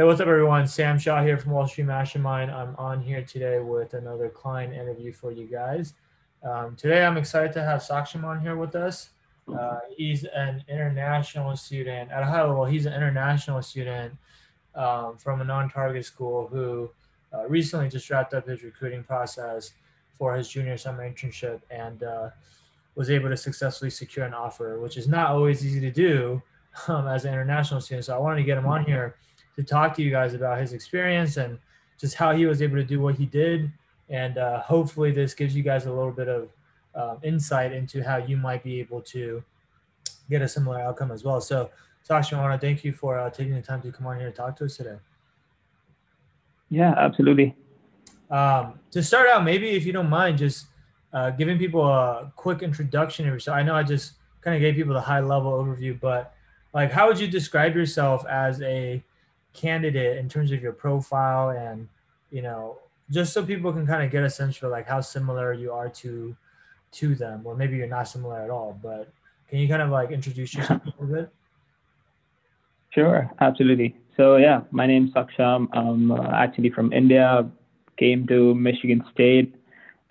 Hey, what's up, everyone? Sam Shaw here from Wall Street Mastermind. I'm on here today with another client interview for you guys. Um, today, I'm excited to have Saksham on here with us. Uh, he's an international student at a high level. He's an international student um, from a non-target school who uh, recently just wrapped up his recruiting process for his junior summer internship and uh, was able to successfully secure an offer, which is not always easy to do um, as an international student. So I wanted to get him on here to talk to you guys about his experience and just how he was able to do what he did. And uh, hopefully, this gives you guys a little bit of um, insight into how you might be able to get a similar outcome as well. So, Saksham, I want to thank you for uh, taking the time to come on here and talk to us today. Yeah, absolutely. Um, to start out, maybe if you don't mind, just uh, giving people a quick introduction. So I know I just kind of gave people the high level overview, but like, how would you describe yourself as a candidate in terms of your profile and you know just so people can kind of get a sense for like how similar you are to to them. Or maybe you're not similar at all but can you kind of like introduce yourself a little bit? Sure absolutely. So yeah my name's saksham. I'm uh, actually from india. Came to michigan state.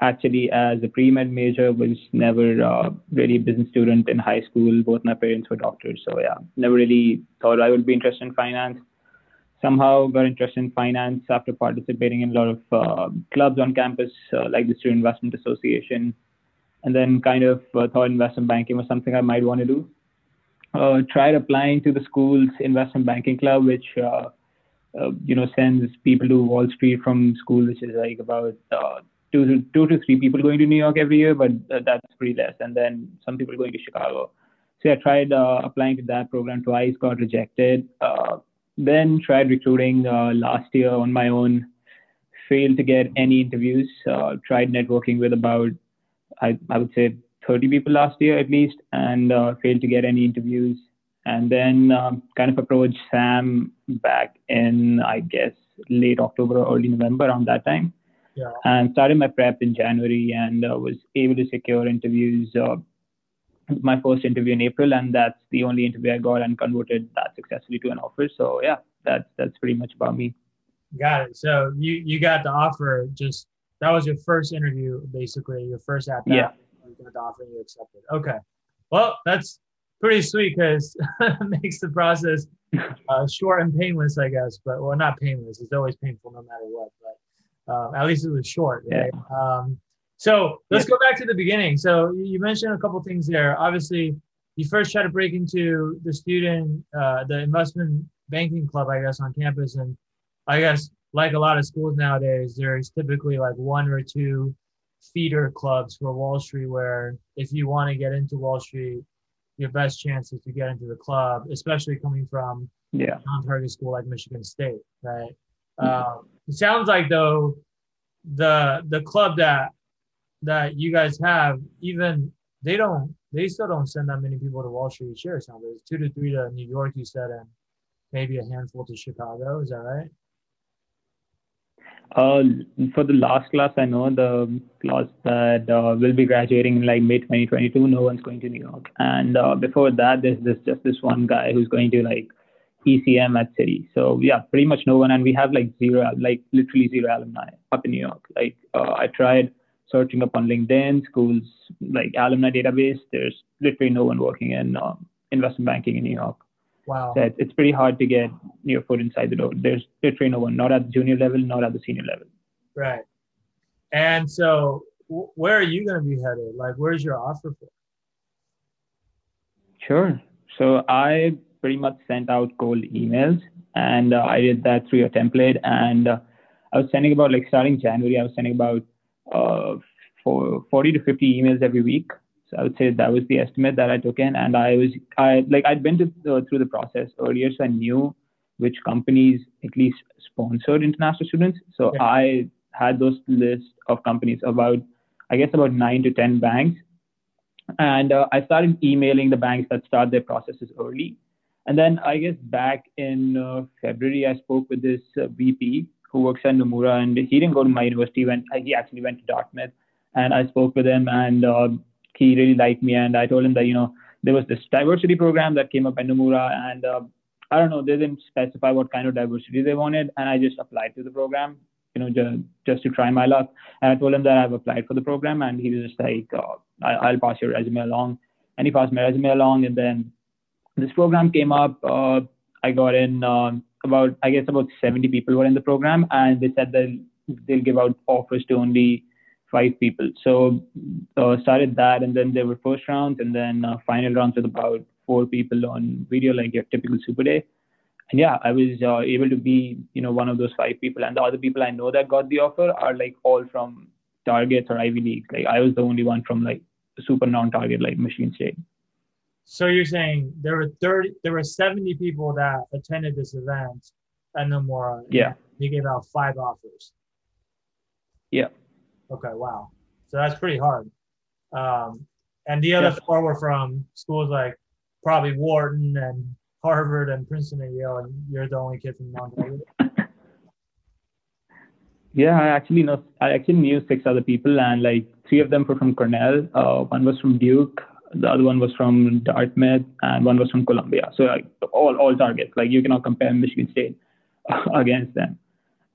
Actually as a pre-med major was never uh, really a business student in high school. Both my parents were doctors so yeah never really thought i would be interested in finance somehow got interested in finance after participating in a lot of uh, clubs on campus, uh, like the Student Investment Association, and then kind of uh, thought investment banking was something I might want to do. Uh, tried applying to the school's investment banking club, which uh, uh, you know sends people to Wall Street from school, which is like about two to two to three people going to New York every year, but that's pretty less. And then some people going to Chicago. So I tried applying to that program twice, got rejected then tried recruiting uh, last year on my own. Failed to get any interviews. Uh, tried networking with about, I, I would say, 30 people last year at least, and uh, failed to get any interviews. And then um, kind of approached Sam back in, I guess, late October or early November around that time. Yeah. And started my prep in January and uh, was able to secure interviews uh, my first interview in April, and that's the only interview I got and converted that successfully to an offer. So yeah, that's that's pretty much about me. Got it. So you you got the offer. Just that was your first interview, basically your first app. Yeah. You got the offer and you accepted. Okay. Well, that's pretty sweet because it makes the process uh, short and painless, I guess. But well, not painless. It's always painful no matter what. But um, at least it was short. Right? Yeah. Um, so let's go back to the beginning. So you mentioned a couple things there. Obviously, you first try to break into the student, uh, the investment banking club, I guess, on campus. And I guess, like a lot of schools nowadays, there's typically like one or two feeder clubs for Wall Street, where if you want to get into Wall Street, your best chance is to get into the club, especially coming from yeah. non-target school like Michigan State, right? Mm-hmm. Um, it sounds like though the the club that that you guys have, even they don't, they still don't send that many people to Wall Street shares now. There's two to three to New York, you said, and maybe a handful to Chicago. Is that right? Uh, for the last class, I know the class that uh, will be graduating in like May 2022. No one's going to New York, and uh, before that, there's this just this one guy who's going to like ECM at Citi. So yeah, pretty much no one, and we have like zero, like literally zero alumni up in New York. Like uh, I tried searching up on LinkedIn, schools like alumni database, there's literally no one working in uh, investment banking in New York. Wow. So it's pretty hard to get your foot inside the door. There's literally no one, not at the junior level, not at the senior level. Right. And so, w- where are you going to be headed? Like, where's your offer for? Sure. So I pretty much sent out cold emails, and uh, I did that through a template. And uh, I was sending about like starting January, I was sending about uh, for 40 to 50 emails every week. So I would say that was the estimate that I took in, and I was I like I'd been to, uh, through the process earlier, so I knew which companies at least sponsored international students. So yeah. I had those list of companies about I guess about nine to ten banks, and uh, I started emailing the banks that start their processes early. And then I guess back in uh, February, I spoke with this uh, VP who works at Nomura, and he didn't go to my university. Went he actually went to Dartmouth, and I spoke with him, and uh, he really liked me. And I told him that you know there was this diversity program that came up at Nomura, and uh, I don't know, they didn't specify what kind of diversity they wanted, and I just applied to the program, you know, just, just to try my luck. And I told him that I've applied for the program, and he was just like, oh, I, will pass your resume along. And he passed my resume along, and then this program came up. Uh, I got in um, about, I guess, about 70 people were in the program, and they said that they'll give out offers to only five people. So uh, started that, and then there were first rounds, and then uh, final rounds with about four people on video, like your typical super day. And yeah, I was uh, able to be, you know, one of those five people. And the other people I know that got the offer are like all from targets or Ivy League. Like I was the only one from like super non-target, like Michigan State. So you're saying there were 30, there were 70 people that attended this event and no more. Yeah. They gave out five offers. Yeah. Okay. Wow. So that's pretty hard. Um, and the other yeah. four were from schools like probably Wharton and Harvard and Princeton and Yale, and you're the only kid from non Yeah, I actually know. I actually knew six other people, and like three of them were from Cornell. Uh, one was from Duke. The other one was from Dartmouth, and one was from Columbia. So like all all targets. Like you cannot compare Michigan State against them.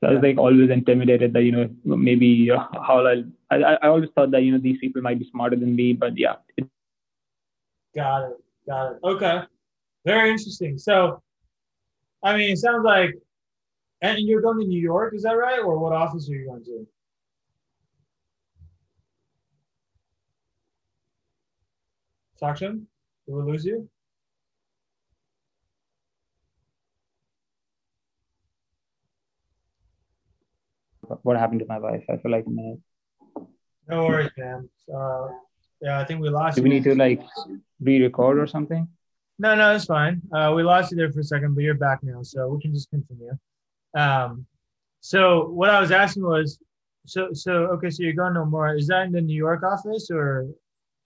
So I was like always intimidated that you know maybe uh, how I'll, I I always thought that you know these people might be smarter than me, but yeah. It, Got it. Got it. Okay. Very interesting. So, I mean, it sounds like, and you're going to New York, is that right? Or what office are you going to? Saksham, did we lose you? What happened to my wife? I feel like a minute. No worries, man. Uh, yeah, I think we lost. You. Do we need to like re-record or something? No, no, it's fine. Uh, we lost you there for a second, but you're back now, so we can just continue. Um, so what I was asking was, so so okay, so you're going Nomura. Is that in the New York office or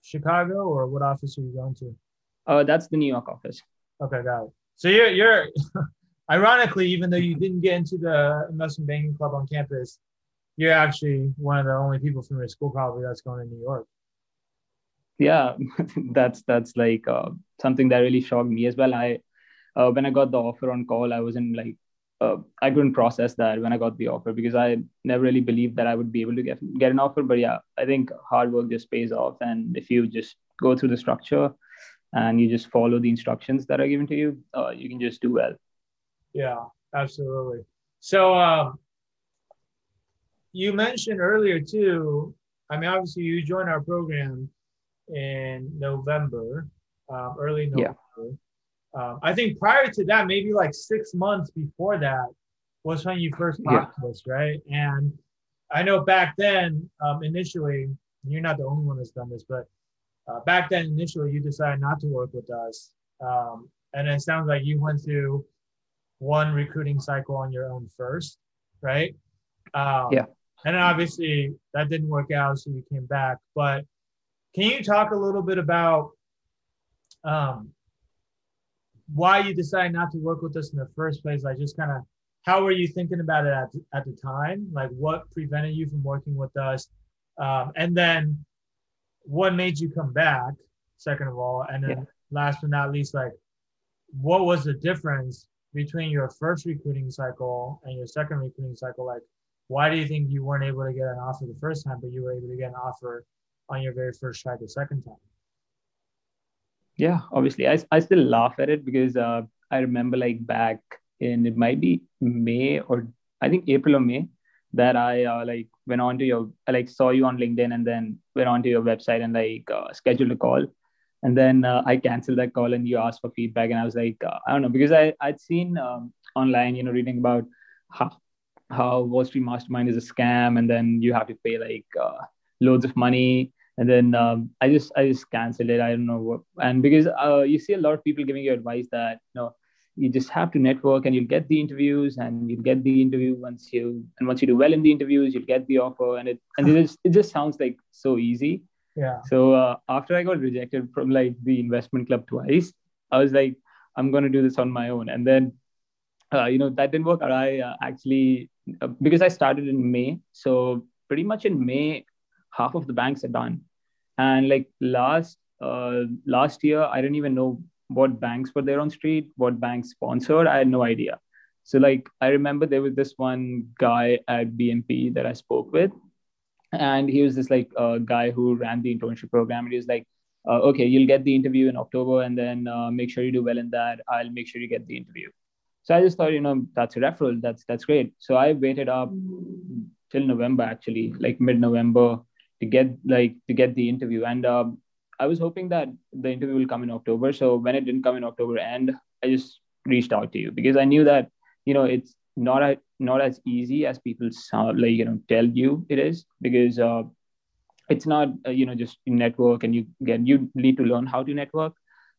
Chicago or what office are you going to? Uh, that's the New York office. Okay, got it. So you're you're ironically, even though you didn't get into the investment banking club on campus, you're actually one of the only people from your school probably that's going to New York yeah that's that's like uh, something that really shocked me as well i uh, when i got the offer on call i was in like uh, i couldn't process that when i got the offer because i never really believed that i would be able to get get an offer but yeah i think hard work just pays off and if you just go through the structure and you just follow the instructions that are given to you uh, you can just do well yeah absolutely so um, you mentioned earlier too i mean obviously you joined our program in November, um, early November. Yeah. Um, I think prior to that, maybe like six months before that, was when you first talked yeah. to us, right? And I know back then, um, initially, you're not the only one that's done this, but uh, back then, initially, you decided not to work with us. Um, and it sounds like you went through one recruiting cycle on your own first, right? Um, yeah. And obviously, that didn't work out, so you came back. But can you talk a little bit about um, why you decided not to work with us in the first place? Like, just kind of how were you thinking about it at, at the time? Like, what prevented you from working with us? Um, and then what made you come back, second of all? And then yeah. last but not least, like, what was the difference between your first recruiting cycle and your second recruiting cycle? Like, why do you think you weren't able to get an offer the first time, but you were able to get an offer on your very first try the second time? Yeah, obviously. I, I still laugh at it because uh, I remember like back in, it might be May or I think April or May that I uh, like went on to your, I like saw you on LinkedIn and then went on to your website and like uh, scheduled a call. And then uh, I canceled that call and you asked for feedback. And I was like, uh, I don't know, because I, I'd seen um, online, you know, reading about how, how Wall Street Mastermind is a scam and then you have to pay like uh, loads of money and then um, I just I just canceled it. I don't know what, and because uh, you see a lot of people giving you advice that you know you just have to network and you'll get the interviews and you'll get the interview once you and once you do well in the interviews you'll get the offer and it and it just it just sounds like so easy. Yeah. So uh, after I got rejected from like the investment club twice, I was like I'm gonna do this on my own, and then uh, you know that didn't work. I uh, actually uh, because I started in May, so pretty much in May half of the banks are done and like last uh, last year i didn't even know what banks were there on street, what banks sponsored. I had no idea. So like I remember there was this one guy at BNP that I spoke with, and he was this like uh, guy who ran the internship program. And he was like, uh, "Okay, you'll get the interview in October, and then uh, make sure you do well in that. I'll make sure you get the interview." So I just thought, you know, that's a referral. That's that's great. So I waited up till November actually, like mid-November, to get like to get the interview. And um, I was hoping that the interview will come in October. So when it didn't come in October, and I just reached out to you because I knew that you know it's not a, not as easy as people sound like you know tell you it is because uh, it's not uh, you know just network and you get you need to learn how to network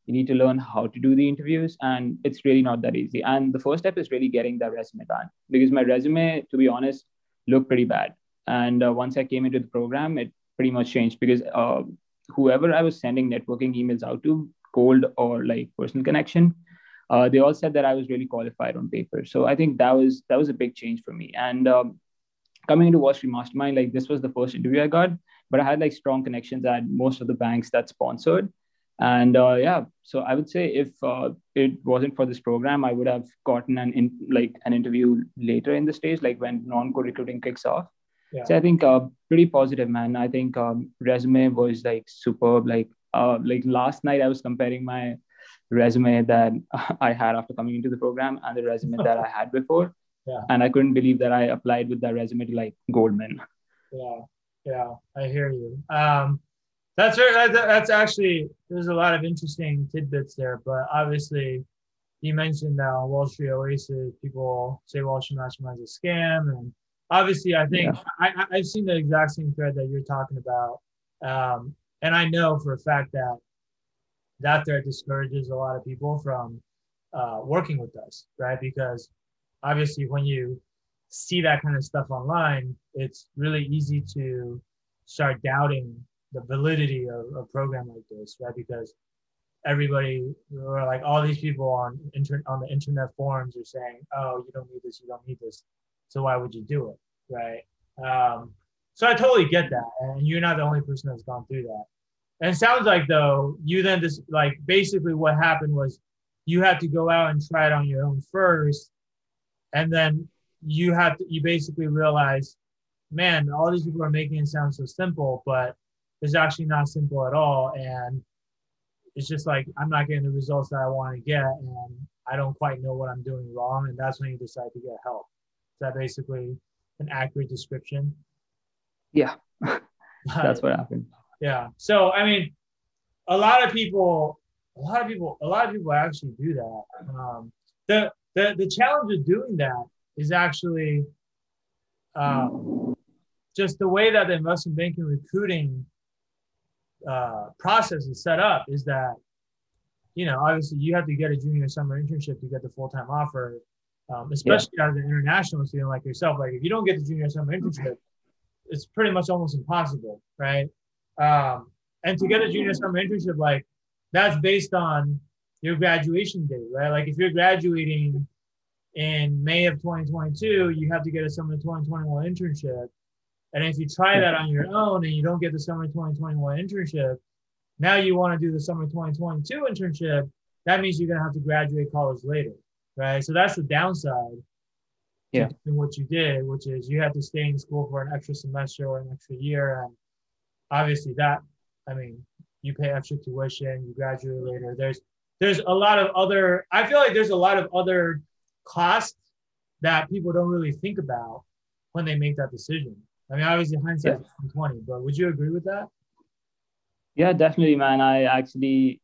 you need to learn how to do the interviews and it's really not that easy and the first step is really getting that resume done because my resume to be honest looked pretty bad and uh, once i came into the program it pretty much changed because uh, whoever i was sending networking emails out to cold or like personal connection uh, they all said that i was really qualified on paper. So i think that was that was a big change for me. And um, coming into wall street mastermind like this was the first interview i got but i had like strong connections at most of the banks that sponsored. And uh, yeah so i would say if uh, it wasn't for this program i would have gotten an in like an interview later in the stage like when non-code recruiting kicks off yeah. so i think uh, pretty positive man i think um, resume was like superb like uh, like last night i was comparing my resume that i had after coming into the program and the resume that i had before yeah. and i couldn't believe that i applied with that resume to like goldman yeah yeah i hear you um that's. That's actually there's a lot of interesting tidbits there, but obviously, you mentioned that on Wall Street Oasis, people say Wall Street Mastermind is a scam, and obviously, I think yeah. I, I've seen the exact same thread that you're talking about, um, and I know for a fact that that thread discourages a lot of people from uh, working with us, right? Because obviously, when you see that kind of stuff online, it's really easy to start doubting the validity of a program like this, right? Because everybody or like all these people on inter- on the internet forums are saying, "Oh, you don't need this, you don't need this, so why would you do it?" Right? Um, so I totally get that, and you're not the only person that's gone through that. And it sounds like though you then just like basically what happened was you had to go out and try it on your own first, and then you have to you basically realize, man, all these people are making it sound so simple, but it's actually not simple at all. And it's just like I'm not getting the results that I want to get, and I don't quite know what I'm doing wrong. And that's when you decide to get help. That basically an accurate description? Yeah, that's what happened. Yeah. So I mean, a lot of people, a lot of people, a lot of people actually do that. Um, the the the challenge of doing that is actually um, just the way that the investment banking recruiting uh, process is set up is that, you know, obviously you have to get a junior summer internship to get the full time offer, um, especially yeah. as an international student like yourself. Like if you don't get the junior summer internship, it's pretty much almost impossible, right? Um, and to get a junior summer internship, like that's based on your graduation date, right? Like if you're graduating in May of 2022, you have to get a summer 2021 internship. And if you try that on your own and you don't get the summer 2021 internship, now you want to do the summer 2022 internship, that means you're going to have to graduate college later, right? So that's the downside yeah. in what you did, which is you had to stay in school for an extra semester or an extra year. And obviously that, I mean, you pay extra tuition, you graduate later. There's there's a lot of other I feel like there's a lot of other costs that people don't really think about when they make that decision. I mean, obviously hindsight yeah. 20, but would you agree with that? Yeah, definitely, man. I actually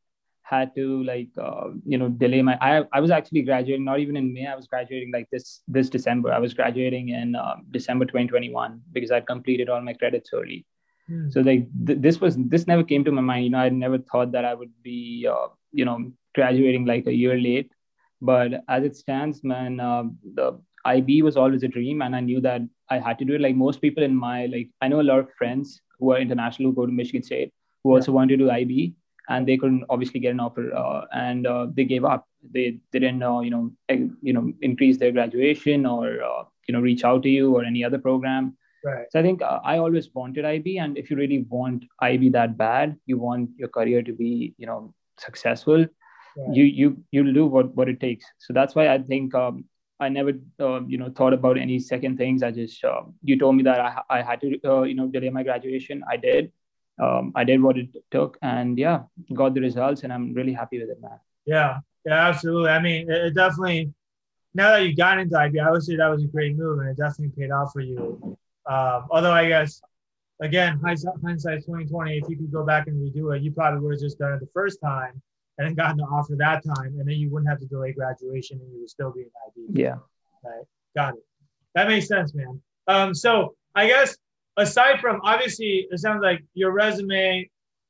had to like uh, you know delay my I, I was actually graduating not even in may i was graduating like this this december. I was graduating in uh, december 2021 because i'd completed all my credits early. Hmm. so like th- this was this never came to my mind. You know i never thought that i would be uh, you know graduating like a year late. But as it stands man uh, the IB was always a dream, and I knew that I had to do it. Like most people in my like, I know a lot of friends who are international who go to Michigan State who also want to do IB, and they couldn't obviously get an offer, uh, and uh, they gave up. They, they didn't know, you know, you know, increase their graduation or uh, you know, reach out to you or any other program. Right. So I think uh, I always wanted IB, and if you really want IB that bad, you want your career to be, you know, successful right. you you you'll do what what it takes. So that's why I think um, I never uh, you know thought about any second things. I just uh, you told me that I I had to uh, you know delay my graduation. I did. Um, I did what it took, and yeah, got the results, and I'm really happy with it, man. Yeah, yeah, absolutely. I mean, it, it definitely. Now that you got into IB, I would say that was a great move, and it definitely paid off for you. Um, although I guess again, hindsight 2020, if you could go back and redo it, you probably would have just done it the first time and then gotten the offer that time, and then you wouldn't have to delay graduation and you would still be in IB. Yeah. Right. Got it. That makes sense, man. Um, so I guess aside from obviously, it sounds like your resume,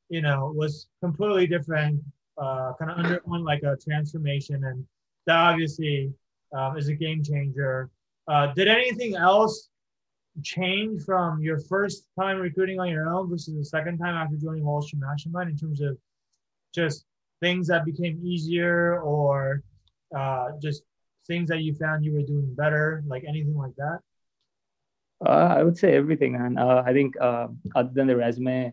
you know, was completely different, uh, kind of underwent like a transformation, and that obviously um, is a game changer. Uh, did anything else change from your first time recruiting on your own versus the second time after joining Wall Street Mastermind in terms of just things that became easier or uh, just things that you found you were doing better, like anything like that? Uh, I would say everything, man. Uh, I think uh, other than the resume,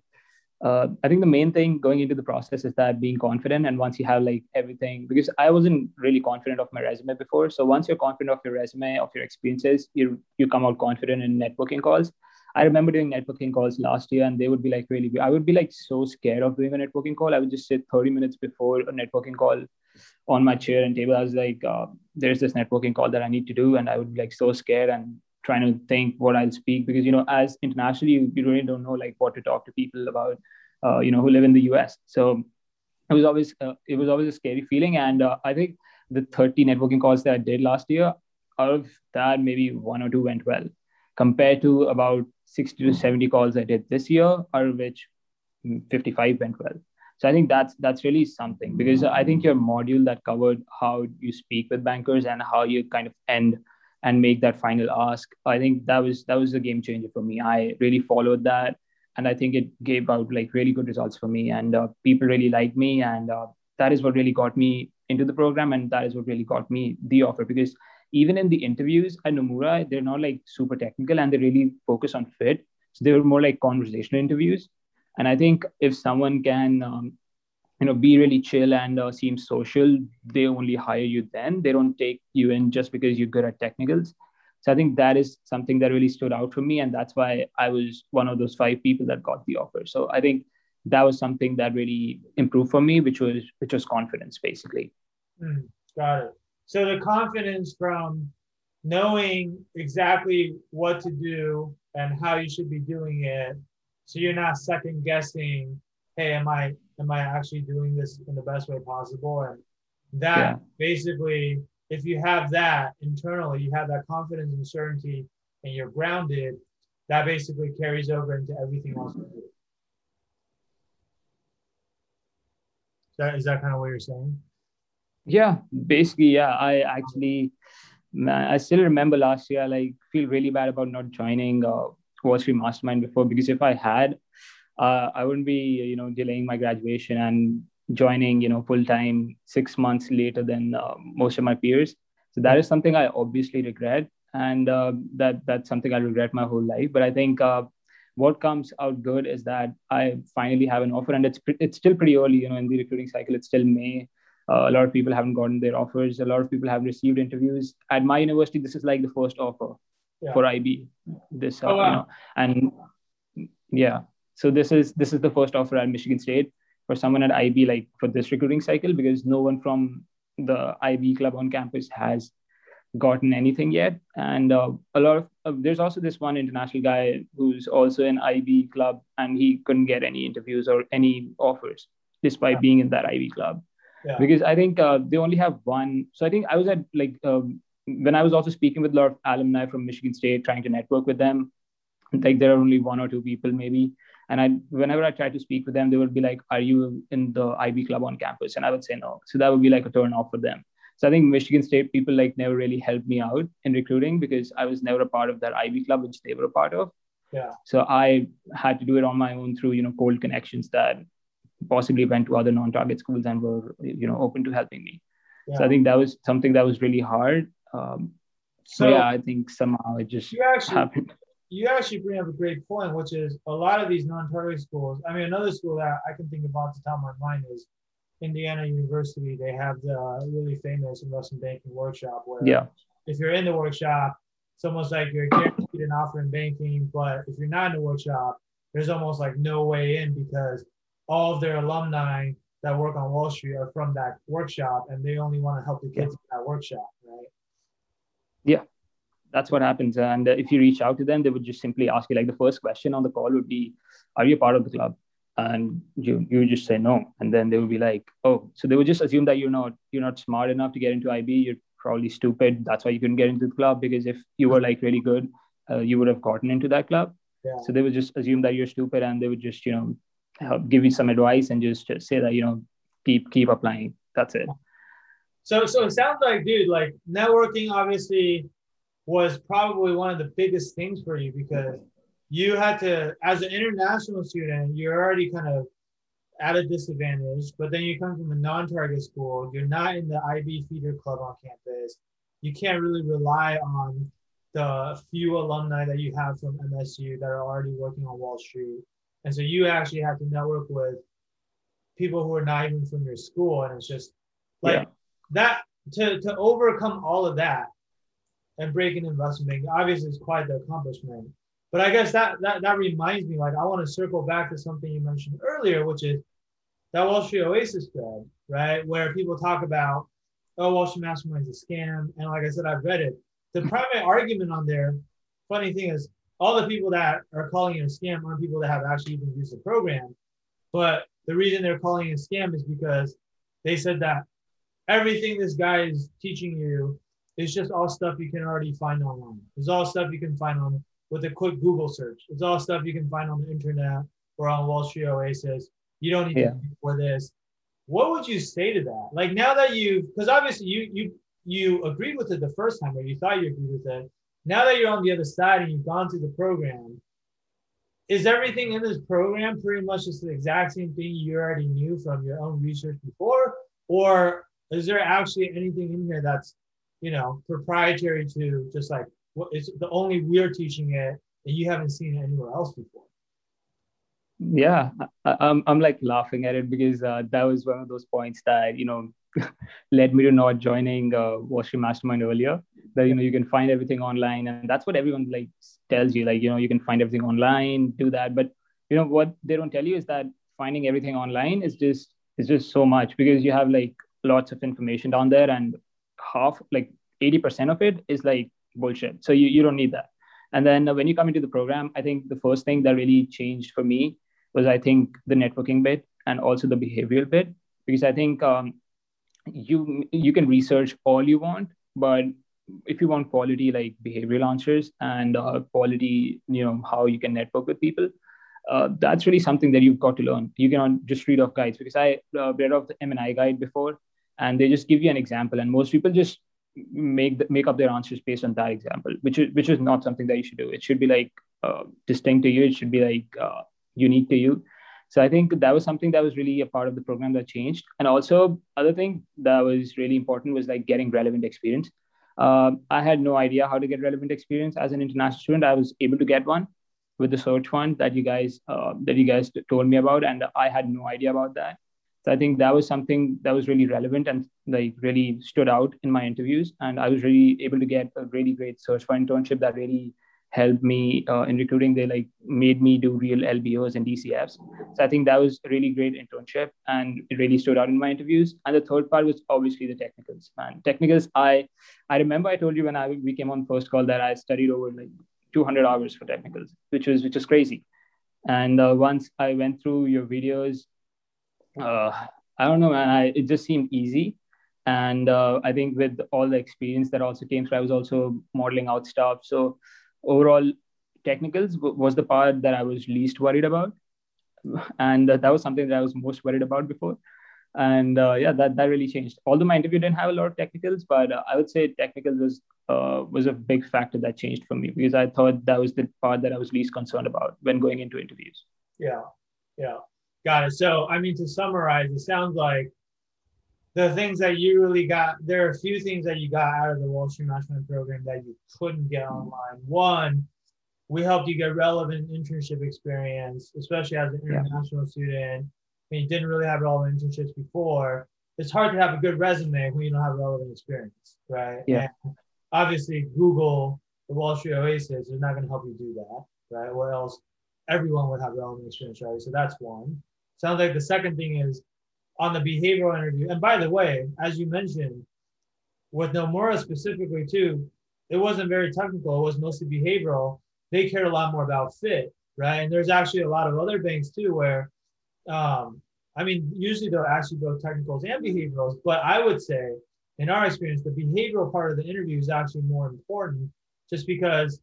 uh, I think the main thing going into the process is that being confident. And once you have like everything, because I wasn't really confident of my resume before. So once you're confident of your resume, of your experiences, you you come out confident in networking calls. I remember doing networking calls last year, and they would be like really. I would be like so scared of doing a networking call. I would just sit 30 minutes before a networking call on my chair and table. I was like, uh, "There's this networking call that I need to do," and I would be like so scared and trying to think what I'll speak because you know as internationally you, you really don't know like what to talk to people about uh, you know who live in the US so it was always uh, it was always a scary feeling. And uh, I think the 30 networking calls that I did last year out of that maybe one or two went well compared to about 60 to 70 calls I did this year out of which 55 went well. So I think that's that's really something because I think your module that covered how you speak with bankers and how you kind of end and make that final ask. I think that was that was a game changer for me. I really followed that and i think it gave out like really good results for me. And uh, people really liked me and uh, that is what really got me into the program and that is what really got me the offer. Because even in the interviews at nomura they're not like super technical and they really focus on fit. So they were more like conversational interviews. And i think if someone can um, you know be really chill and uh, seem social. They only hire you then. They don't take you in just because you're good at technicals. So i think that is something that really stood out for me and that's why i was one of those five people that got the offer. So i think that was something that really improved for me which was which was confidence basically. Mm, got it. So the confidence from knowing exactly what to do and how you should be doing it so you're not second guessing hey am i am I actually doing this in the best way possible? And that yeah. basically, if you have that internally, you have that confidence and certainty, and you're grounded, that basically carries over into everything else you do. Is that, is that kind of what you're saying? Yeah, basically, yeah. I actually, I still remember last year, I like feel really bad about not joining uh, Wall Street Mastermind before because if I had, uh, I wouldn't be, you know, delaying my graduation and joining, you know, full time six months later than uh, most of my peers. So that is something I obviously regret, and uh, that that's something I regret my whole life. But I think uh, what comes out good is that I finally have an offer, and it's it's still pretty early, you know, in the recruiting cycle. It's still May. Uh, a lot of people haven't gotten their offers. A lot of people have received interviews. At my university, this is like the first offer yeah. for IB. This, uh, oh, wow. you know, and yeah, so this is this is the first offer at Michigan State for someone at IB like for this recruiting cycle because no one from the IB club on campus has gotten anything yet. And uh, a lot of uh, there's also this one international guy who's also an IB club and he couldn't get any interviews or any offers despite yeah. being in that IB club. Yeah. Because I think uh, they only have one. So I think I was at like um, when I was also speaking with a lot of alumni from Michigan State, trying to network with them. Like there are only one or two people maybe and I, whenever I try to speak with them, they would be like, "Are you in the IB club on campus?" And I would say no. So that would be like a turn off for them. So I think Michigan State people like never really helped me out in recruiting because I was never a part of that IB club, which they were a part of. Yeah. So I had to do it on my own through you know cold connections that possibly went to other non-target schools and were you know open to helping me. Yeah. So I think that was something that was really hard. Um, so yeah, I think somehow it just actually, happened you actually bring up a great point, which is a lot of these non-target schools. I mean, another school that I can think about to top of my mind is Indiana University, they have the uh, really famous investment banking workshop where yeah. if you're in the workshop, it's almost like you're guaranteed an offer in banking. But if you're not in the workshop, there's almost like no way in because all of their alumni that work on Wall Street are from that workshop and they only want to help the kids yeah. in that workshop, right? Yeah, that's what happens. And if you reach out to them, they would just simply ask you like the first question on the call would be, Are you part of the club? And you you just say no. And then they would be like, Oh, so they would just assume that you're not you're not smart enough to get into IB, you're probably stupid. That's why you couldn't get into the club because if you were like really good, uh, you would have gotten into that club. Yeah. So they would just assume that you're stupid and they would just, you know, help give you some advice and just, just say that, you know, keep keep applying. That's it. So so it sounds like, dude, like networking obviously was probably one of the biggest things for you because you had to, as an international student, you're already kind of at a disadvantage, but then you come from a non-target school, you're not in the IB feeder club on campus. You can't really rely on the few alumni that you have from MSU that are already working on Wall Street. And so you actually have to network with people who are not even from your school. And it's just like yeah. that to, to overcome all of that and breaking investment banking, obviously is quite the accomplishment. But I guess that that that reminds me, like I want to circle back to something you mentioned earlier, which is that Wall Street Oasis thread, right? Where people talk about, oh, Wall Street Mastermind is a scam. And like I said, I've read it. The hmm. primary argument on there, funny thing is, all the people that are calling it a scam aren't people that have actually even used the program. But the reason they're calling it a scam is because they said that everything this guy is teaching you is just all stuff you can already find online. It's all stuff you can find on with a quick Google search. It's all stuff you can find on the internet or on Wall Street Oasis. You don't need yeah. to pay for this. What would you say to that? Like now that you, because obviously you you you agreed with it the first time, or you thought you agreed with it. Now that you're on the other side and you've gone through the program, is everything in this program pretty much just the exact same thing you already knew from your own research before, or is there actually anything in here that's you know proprietary to just like it's the only we're teaching it and you haven't seen it anywhere else before. Yeah I, I'm, I'm like laughing at it because uh, that was one of those points that you know led me to not joining uh, Wall Street Mastermind earlier that you know you can find everything online and that's what everyone like tells you like you know you can find everything online do that. But you know what they don't tell you is that finding everything online is just is just so much because you have like lots of information down there and half like 80% of it is like bullshit. So you, you don't need that. And then when you come into the program, I think the first thing that really changed for me was I think the networking bit and also the behavioral bit, because I think um, you you can research all you want, but if you want quality like behavioral answers and uh, quality, you know how you can network with people, uh, that's really something that you've got to learn. You cannot just read off guides because I uh, read off the M&I guide before, and they just give you an example, and most people just make the, make up their answers based on that example, which is which is not something that you should do. It should be like uh, distinct to you. It should be like uh, unique to you. So I think that was something that was really a part of the program that changed. And also, other thing that was really important was like getting relevant experience. Uh, I had no idea how to get relevant experience as an international student. I was able to get one with the search fund that you guys uh, that you guys told me about, and I had no idea about that. So I think that was something that was really relevant and like really stood out in my interviews. And I was really able to get a really great search fund internship that really helped me uh, in recruiting. They like made me do real LBOs and DCFs. So I think that was a really great internship and it really stood out in my interviews. And the third part was obviously the technicals. Man, technicals. I I remember I told you when I we came on first call that I studied over like 200 hours for technicals, which was which was crazy. And uh, once I went through your videos uh, I don't know, man. I, it just seemed easy. And uh, I think with all the experience that also came through, I was also modeling out stuff. So overall, technicals was the part that I was least worried about. And uh, that was something that I was most worried about before. And uh, yeah, that, that really changed. Although my interview didn't have a lot of technicals, but I would say technicals was uh, was a big factor that changed for me because I thought that was the part that I was least concerned about when going into interviews. Yeah, yeah. Got it. So, I mean, to summarize, it sounds like the things that you really got, there are a few things that you got out of the Wall Street Mastermind program that you couldn't get online. One, we helped you get relevant internship experience, especially as an international yeah. student. and you didn't really have relevant internships before, it's hard to have a good resume when you don't have relevant experience, right? Yeah. And obviously, Google, the Wall Street Oasis, is not going to help you do that, right? Or else everyone would have relevant experience, right? So that's one. Sounds like the second thing is on the behavioral interview. And by the way, as you mentioned, with Nomura specifically too, it wasn't very technical. It was mostly behavioral. They cared a lot more about fit, right? And there's actually a lot of other banks too where, um, I mean, usually they'll actually go technicals and behaviorals, but I would say, in our experience, the behavioral part of the interview is actually more important, just because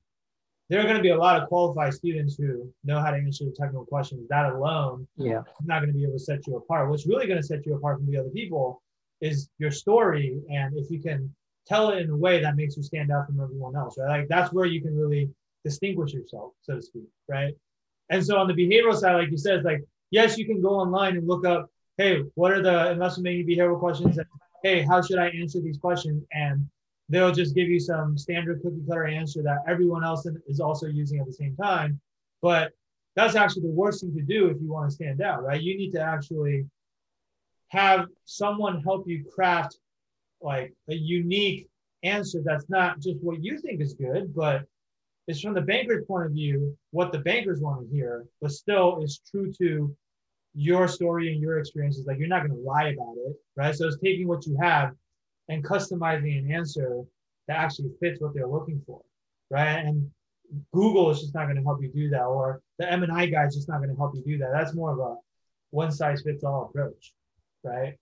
there are going to be a lot of qualified students who know how to answer the technical questions. That alone yeah. is not going to be able to set you apart. What's really going to set you apart from the other people is your story. And if you can tell it in a way that makes you stand out from everyone else, right? Like that's where you can really distinguish yourself, so to speak, right? And so on the behavioral side, like you said, it's like, yes, you can go online and look up, hey, what are the investment behavioral questions? And hey, how should I answer these questions? And they'll just give you some standard cookie cutter answer that everyone else is also using at the same time. But that's actually the worst thing to do if you want to stand out, right? You need to actually have someone help you craft like a unique answer that's not just what you think is good, but it's from the banker's point of view, what the bankers want to hear, but still is true to your story and your experiences. Like you're not going to lie about it, right? So it's taking what you have and customizing an answer that actually fits what they're looking for, right? And Google is just not going to help you do that, or the M and I guy is just not going to help you do that. That's more of a one size fits all approach, right?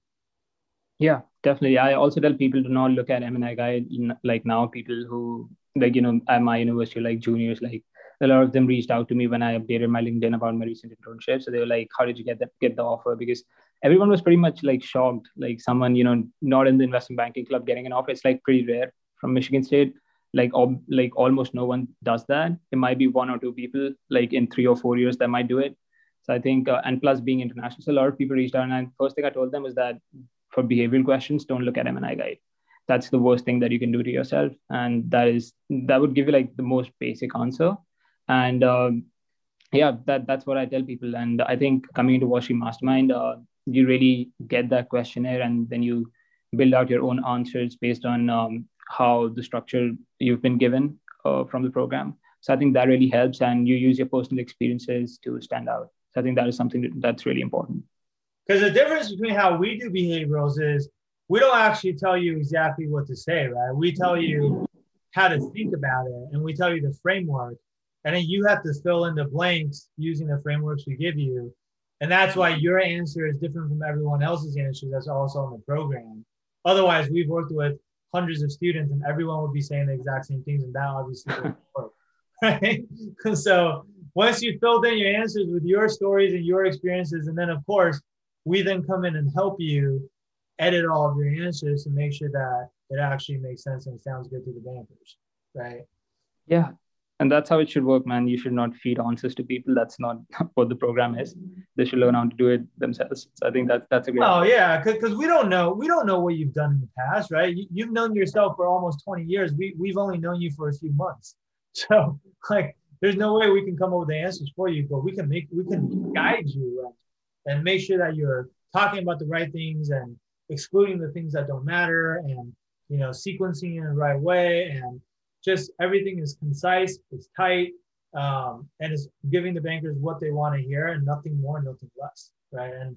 Yeah, definitely. I also tell people to not look at M and I guy like now. People who like you know at my university, like juniors, like a lot of them reached out to me when I updated my LinkedIn about my recent internship. So they were like, "How did you get that get the offer?" Because everyone was pretty much like shocked. Like someone you know not in the investment banking club getting an offer. It's like pretty rare from Michigan State. Like ob- like almost no one does that. It might be one or two people like in three or four years that might do it. So I think uh, and plus being international, so a lot of people reached out. And first thing I told them was that for behavioral questions, don't look at M&I guide. That's the worst thing that you can do to yourself, and that is that would give you like the most basic answer and um, yeah that that's what i tell people and i think coming into Street Mastermind uh, you really get that questionnaire and then you build out your own answers based on um, how the structure you've been given uh, from the program. So i think that really helps and you use your personal experiences to stand out. So i think that is something that's really important. Because the difference between how we do behaviorals is we don't actually tell you exactly what to say right? We tell you how to think about it and we tell you the framework. And then you have to fill in the blanks using the frameworks we give you. And that's why your answer is different from everyone else's answer that's also on the program. Otherwise, we've worked with hundreds of students and everyone would be saying the exact same things, and that obviously doesn't work. Right? so once you filled in your answers with your stories and your experiences, and then of course, we then come in and help you edit all of your answers to make sure that it actually makes sense and sounds good to the bankers. Right. Yeah, and that's how it should work man. You should not feed answers to people. That's not what the program is. They should learn how to do it themselves. So i think that's that's a great oh yeah because we don't know we don't know what you've done in the past right? You, have known yourself for almost 20 years. We, we've only known you for a few months. So like there's no way we can come up with the answers for you but we can make we can guide you and, and make sure that you're talking about the right things and excluding the things that don't matter and you know sequencing in the right way and just everything is concise, it's tight, um, and is giving the bankers what they want to hear and nothing more, nothing less, right? And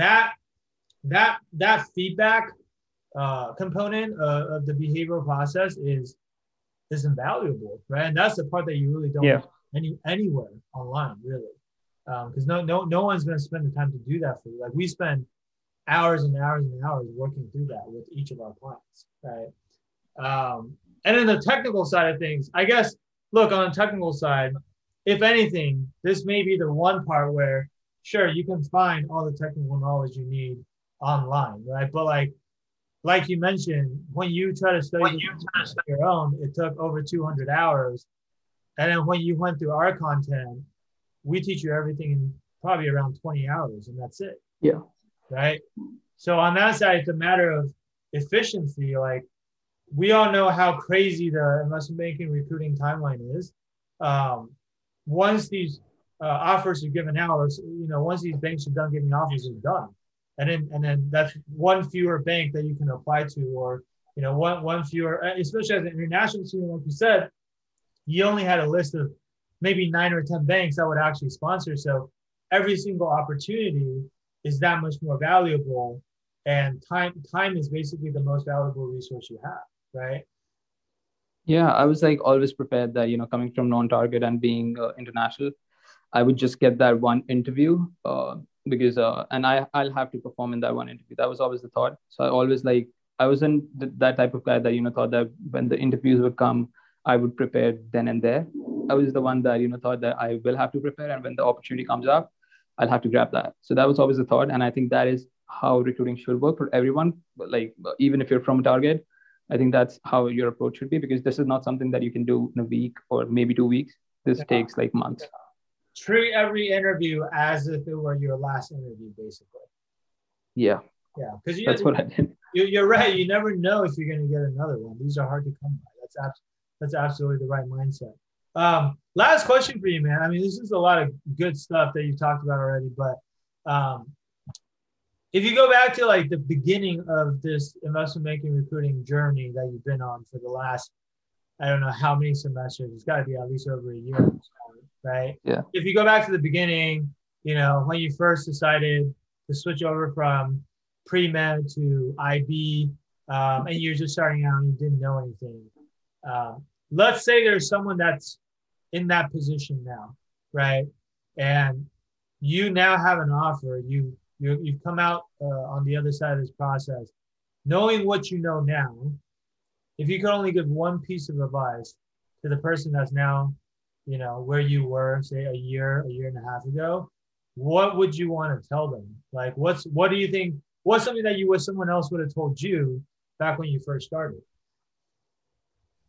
that that that feedback uh, component uh, of the behavioral process is is invaluable, right? And that's the part that you really don't yeah. any anywhere online, really, because um, no no no one's going to spend the time to do that for you. Like we spend hours and hours and hours working through that with each of our clients, right? Um, and then the technical side of things, I guess, look, on the technical side, if anything, this may be the one part where, sure, you can find all the technical knowledge you need online, right? But like, like you mentioned, when you try to study, when you try to study your own, it took over 200 hours. And then when you went through our content, we teach you everything in probably around 20 hours, and that's it. Yeah. Right. So on that side, it's a matter of efficiency. Like, we all know how crazy the investment banking recruiting timeline is. Um, once these uh, offers are given out, you know, once these banks are done giving offers, it's done. And then, and then that's one fewer bank that you can apply to, or, you know, one, one fewer, especially as an international student, like you said, you only had a list of maybe nine or 10 banks that would actually sponsor. So every single opportunity is that much more valuable. And time, time is basically the most valuable resource you have, right? Yeah, I was like always prepared that, you know, coming from non-target and being uh, international, I would just get that one interview uh, because, uh, and I, I'll have to perform in that one interview. That was always the thought. So I always like, I wasn't that type of guy that, you know, thought that when the interviews would come, I would prepare then and there. I was the one that, you know, thought that I will have to prepare. And when the opportunity comes up, I'll have to grab that. So that was always the thought. And I think that is how recruiting should work for everyone. Like, even if you're from a target, I think that's how your approach should be because this is not something that you can do in a week or maybe two weeks. This yeah. takes like months. Treat every interview as if it were your last interview, basically. Yeah. Yeah, because that's what I did. You're right. You never know if you're going to get another one. These are hard to come by. That's abs- that's absolutely the right mindset. Um, last question for you, man. I mean, this is a lot of good stuff that you talked about already, but um, if you go back to like the beginning of this investment banking recruiting journey that you've been on for the last i don't know how many semesters it's got to be at least over a year right? Yeah. If you go back to the beginning you know when you first decided to switch over from pre-med to ib um, and you're just starting out and you didn't know anything um, let's say there's someone that's in that position now right? And you now have an offer you you, you've come out uh, on the other side of this process, knowing what you know now. If you could only give one piece of advice to the person that's now, you know, where you were, say a year, a year and a half ago, what would you want to tell them? Like, what's what do you think? What's something that you wish someone else would have told you back when you first started?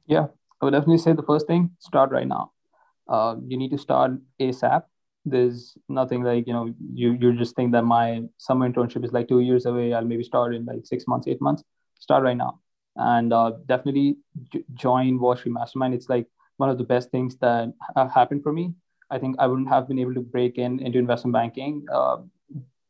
Yeah, I would definitely say the first thing: start right now. Uh, you need to start ASAP there's nothing like you know you you just think that my summer internship is like two years away. I'll maybe start in like six months eight months. Start right now. And uh, definitely j- join street mastermind. It's like one of the best things that have happened for me. I think i wouldn't have been able to break in into investment banking uh,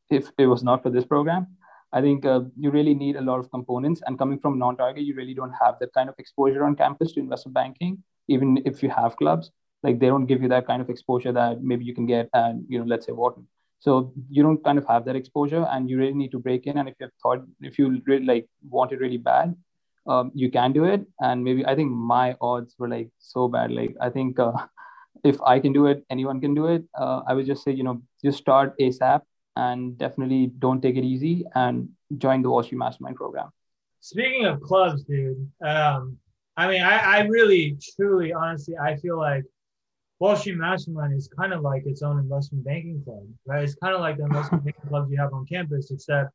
if it was not for this program. I think uh, you really need a lot of components. And coming from non-target you really don't have that kind of exposure on campus to investment banking even if you have clubs like they don't give you that kind of exposure that maybe you can get at you know let's say Wharton. So you don't kind of have that exposure, and you really need to break in. And if you have thought, if you really like want it really bad, um, you can do it. And maybe I think my odds were like so bad. Like I think uh, if I can do it, anyone can do it. Uh, I would just say you know just start ASAP and definitely don't take it easy and join the Wall Street Mastermind program. Speaking of clubs, dude, um, I mean, I, I really, truly, honestly, I feel like Wall Street Mastermind is kind of like its own investment banking club, right? It's kind of like the investment banking clubs you have on campus, except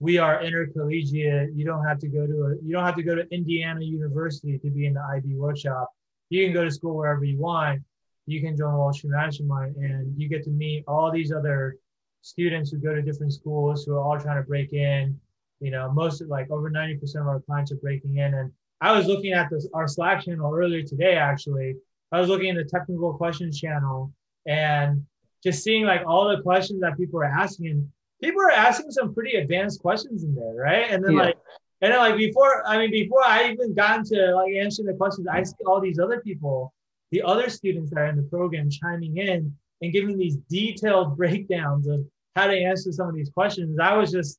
we are intercollegiate. You don't have to go to a, you don't have to go to Indiana University to be in the IB workshop. You can go to school wherever you want. You can join Wall Street Mastermind, and you get to meet all these other students who go to different schools who are all trying to break in. You know, most of like over 90% of our clients are breaking in. And I was looking at this our Slack channel earlier today actually I was looking in the technical questions channel and just seeing like all the questions that people are asking. And people are asking some pretty advanced questions in there, right? And then yeah. like, and then like before, I mean, before I even got into like answering the questions, I see all these other people, the other students that are in the program chiming in and giving these detailed breakdowns of how to answer some of these questions. I was just,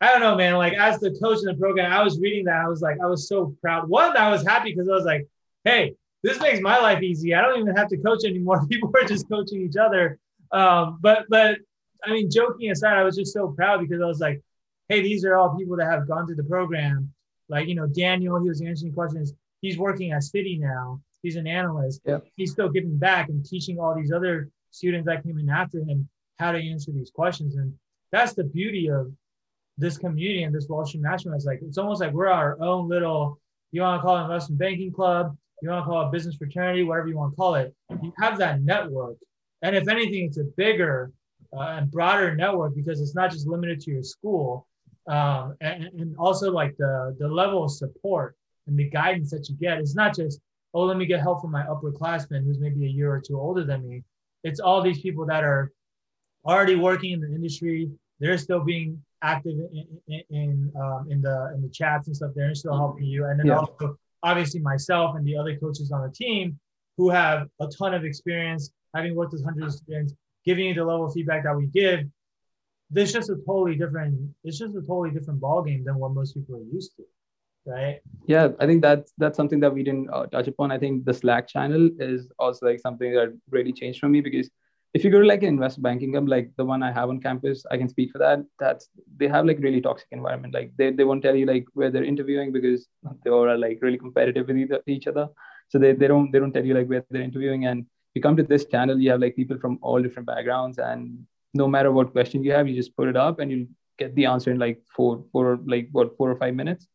I don't know, man. Like as the coach in the program, I was reading that. I was like, I was so proud. One, I was happy because I was like, hey, this makes my life easy. I don't even have to coach anymore. People are just coaching each other. Um, but but I mean, joking aside, I was just so proud because I was like, hey, these are all people that have gone through the program. Like you know, Daniel, he was answering questions. He's working at Citi now. He's an analyst. Yep. He's still giving back and teaching all these other students that came in after him how to answer these questions. And that's the beauty of this community and this Wall Street Mastermind. It's like it's almost like we're our own little, you want to call it investment banking club, you want to call it business fraternity, whatever you want to call it, you have that network. And if anything, it's a bigger uh, and broader network because it's not just limited to your school. Um, and, and also like the, the level of support and the guidance that you get. It's not just, oh, let me get help from my upperclassman who's maybe a year or two older than me. it's all these people that are already working in the industry. They're still being active in in, in, um, in the in the chats and stuff. They're still helping you, and then yeah. also obviously myself and the other coaches on the team who have a ton of experience, having worked with hundreds of students, giving you the level of feedback that we give. There's just a totally different. It's just a totally different ball game than what most people are used to right yeah i think that's that's something that we didn't uh, touch upon i think the slack channel is also like something that really changed for me because if you go to like an investment banking club like the one i have on campus i can speak for that. That's they have like really toxic environment. Like they, they won't tell you like where they're interviewing because they all are like really competitive with each other. So they, they don't they don't tell you like where they're interviewing. And you come to this channel you have like people from all different backgrounds. And no matter what question you have you just put it up and you get the answer in like four four like what four or five minutes.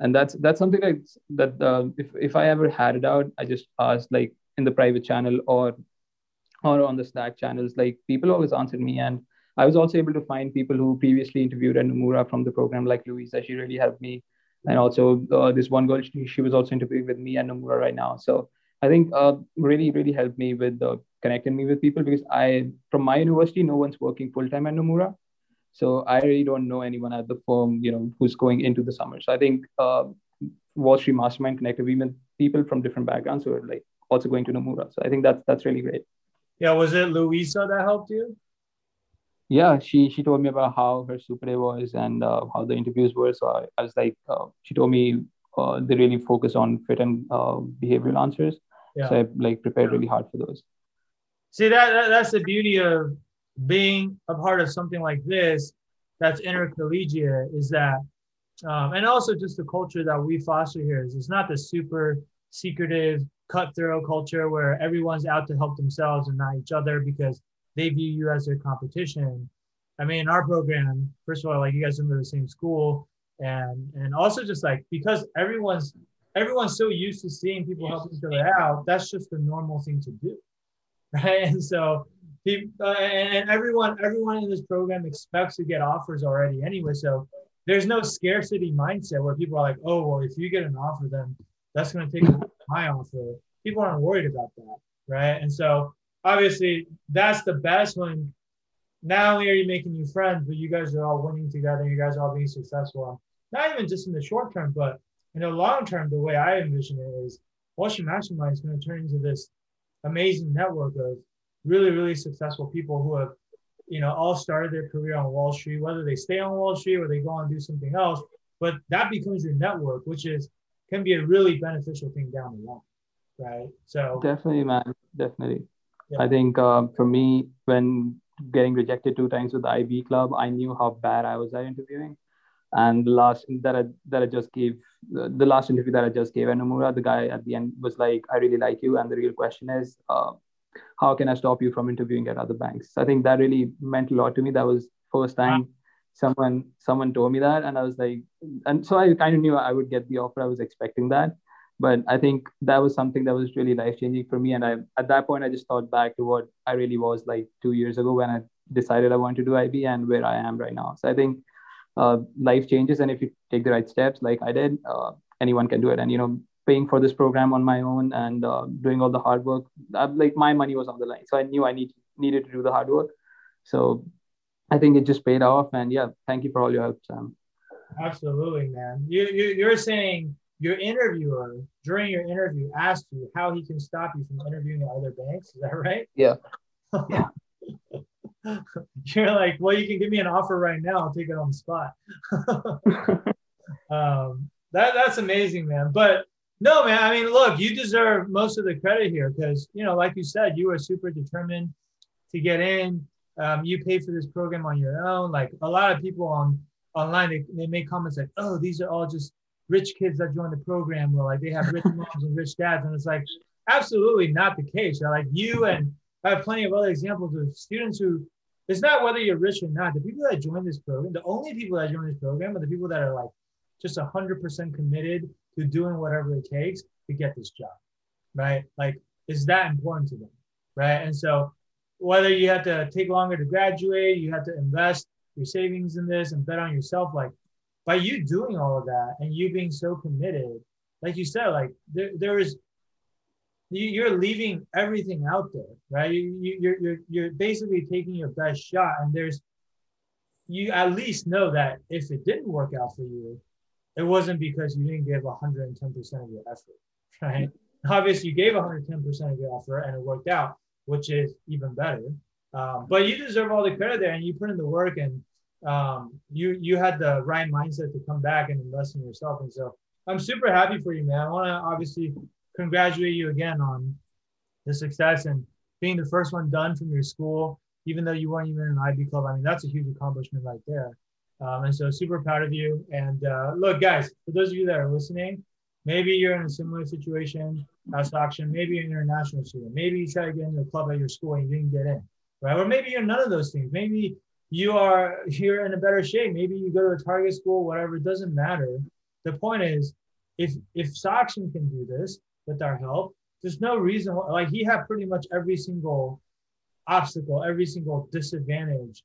And that's that's something like that uh, if, if i ever had it out i just asked like in the private channel or or on the slack channels like people always answered me and i was also able to find people who previously interviewed at nomura from the program like louisa she really helped me and also uh, this one girl she, she, was also interviewing with me at nomura right now so i think uh, really really helped me with uh, connecting me with people because i from my university no one's working full-time at nomura so I really don't know anyone at the firm, you know, who's going into the summer. So I think uh, Wall Street Mastermind connected me with people from different backgrounds who are like also going to Nomura. So I think that's that's really great. Yeah, was it Louisa that helped you? Yeah, she she told me about how her super day was and uh, how the interviews were. So I, I was like, uh, she told me uh, they really focus on fit and uh, behavioral answers. Yeah. So I like prepared really hard for those. See that, that that's the beauty of being a part of something like this that's intercollegiate is that um, and also just the culture that we foster here is it's not the super secretive cutthroat culture where everyone's out to help themselves and not each other because they view you as their competition i mean in our program first of all like you guys in the same school and and also just like because everyone's everyone's so used to seeing people help each other out that's just the normal thing to do right and so people, uh, and everyone everyone in this program expects to get offers already anyway. So there's no scarcity mindset where people are like, oh well, if you get an offer, then that's going to take my offer. People aren't worried about that, right? And so obviously that's the best when not only are you making new friends, but you guys are all winning together. You guys are all being successful. Not even just in the short term, but in the long term, the way I envision it is Wall Street Mastermind is going to turn into this amazing network of really, really successful people who have, you know, all started their career on Wall Street, whether they stay on Wall Street or they go and do something else. But that becomes your network, which is can be a really beneficial thing down the line, right? So definitely, man, definitely. Yeah. I think uh, for me, when getting rejected two times with the IB club, I knew how bad I was at interviewing. And the last that I that I just gave, the last interview that I just gave at Nomura, the guy at the end was like, "I really like you," and the real question is, uh, how can I stop you from interviewing at other banks? I think that really meant a lot to me. That was first time. Someone someone told me that, and I was like, and so I kind of knew I would get the offer. I was expecting that, but I think that was something that was really life changing for me. And I at that point I just thought back to what I really was like two years ago when I decided I wanted to do IB and where I am right now. So I think uh, life changes, and if you take the right steps, like I did, uh, anyone can do it. And you know, paying for this program on my own and uh, doing all the hard work. I, like my money was on the line, so I knew I need needed to do the hard work. So I think it just paid off. And yeah, thank you for all your help, Sam. Absolutely, man. You, you you're saying your interviewer during your interview asked you how he can stop you from interviewing other banks. Is that right? Yeah. yeah. You're like, well, you can give me an offer right now. I'll take it on the spot. um, that that's amazing, man. But no, man. I mean, look, you deserve most of the credit here because, you know, like you said, you were super determined to get in. Um, you pay for this program on your own. Like a lot of people on online, they, they make comments like, oh, these are all just rich kids that join the program or like they have rich moms and rich dads. And it's like, absolutely not the case. Like you and I have plenty of other examples of students who it's not whether you're rich or not. The people that join this program, the only people that join this program are the people that are like just 100% committed to doing whatever it takes to get this job, right? Like, is that important to them, right? And so, whether you have to take longer to graduate, you have to invest your savings in this and bet on yourself, like, by you doing all of that and you being so committed, like you said, like there, there is you, are leaving everything out there, right? You, you, you're, you're, you're basically taking your best shot, and there's, you at least know that if it didn't work out for you, it wasn't because you didn't give 110% of your effort, right? Obviously, you gave 110% of your effort and it worked out, which is even better. Um, but you deserve all the credit there, and you put in the work, and um, you you had the right mindset to come back and invest in yourself. And so I'm super happy for you, man. I want to obviously congratulate you again on the success and being the first one done from your school, even though you weren't even in an IB club. I mean, that's a huge accomplishment right there. Um, and so super proud of you. And uh, look, guys, for those of you that are listening, maybe you're in a similar situation as Saksham. Maybe you're an international student. Maybe you try to get into a club at your school and you didn't get in, right? Or maybe you're none of those things. Maybe you are here in a better shape. Maybe you go to a target school, whatever. It doesn't matter. The point is, if if Saksham can do this with our help, there's no reason like he had pretty much every single obstacle, every single disadvantage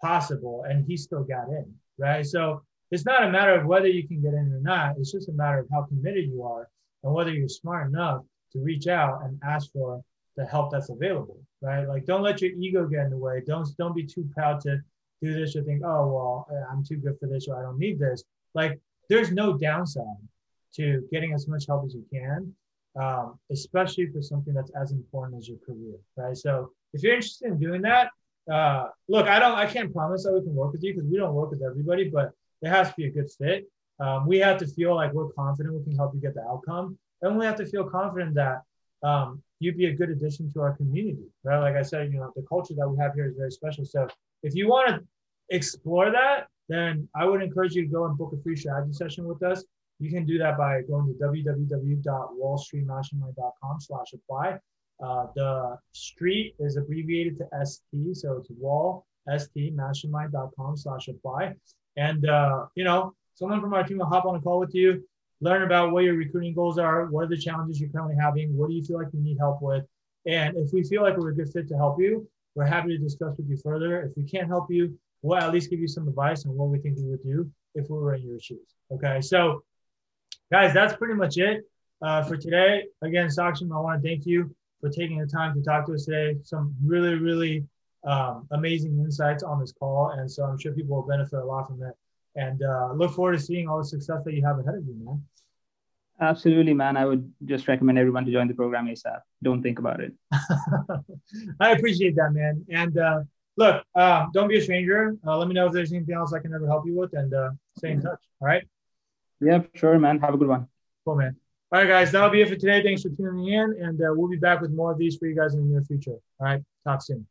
possible, and he still got in, right? So it's not a matter of whether you can get in or not. It's just a matter of how committed you are and whether you're smart enough to reach out and ask for the help that's available, right? Like don't let your ego get in the way. Don't don't be too proud to do this or think, oh well, I'm too good for this or I don't need this. Like there's no downside to getting as much help as you can, um, especially for something that's as important as your career, right? So if you're interested in doing that, uh, look, I don't, I can't promise that we can work with you because we don't work with everybody, but it has to be a good fit. Um, we have to feel like we're confident we can help you get the outcome, and we have to feel confident that um, you'd be a good addition to our community, right? Like I said, you know, the culture that we have here is very special. So if you want to explore that, then I would encourage you to go and book a free strategy session with us. You can do that by going to www.wallstreetmastermind.com slash apply. Uh, the street is abbreviated to ST, so it's wall, ST, mastermind.com slash apply. And, uh, you know, someone from our team will hop on a call with you, learn about what your recruiting goals are, what are the challenges you're currently having, what do you feel like you need help with. And if we feel like we're a good fit to help you, we're happy to discuss with you further. If we can't help you, we'll at least give you some advice on what we think we would do if we were in your shoes. Okay. So guys, that's pretty much it uh, for today. Again, Saksham, I want to thank you for taking the time to talk to us today. Some really, really um, amazing insights on this call. And so I'm sure people will benefit a lot from it. And uh, look forward to seeing all the success that you have ahead of you, man. Absolutely, man. I would just recommend everyone to join the program ASAP. Don't think about it. I appreciate that, man. And uh, look, uh, don't be a stranger. Uh, let me know if there's anything else I can ever help you with and uh, stay in touch. All right. Yeah, sure, man. Have a good one. Cool, man. All right, guys, that'll be it for today. Thanks for tuning in, and uh, we'll be back with more of these for you guys in the near future. All right, talk soon.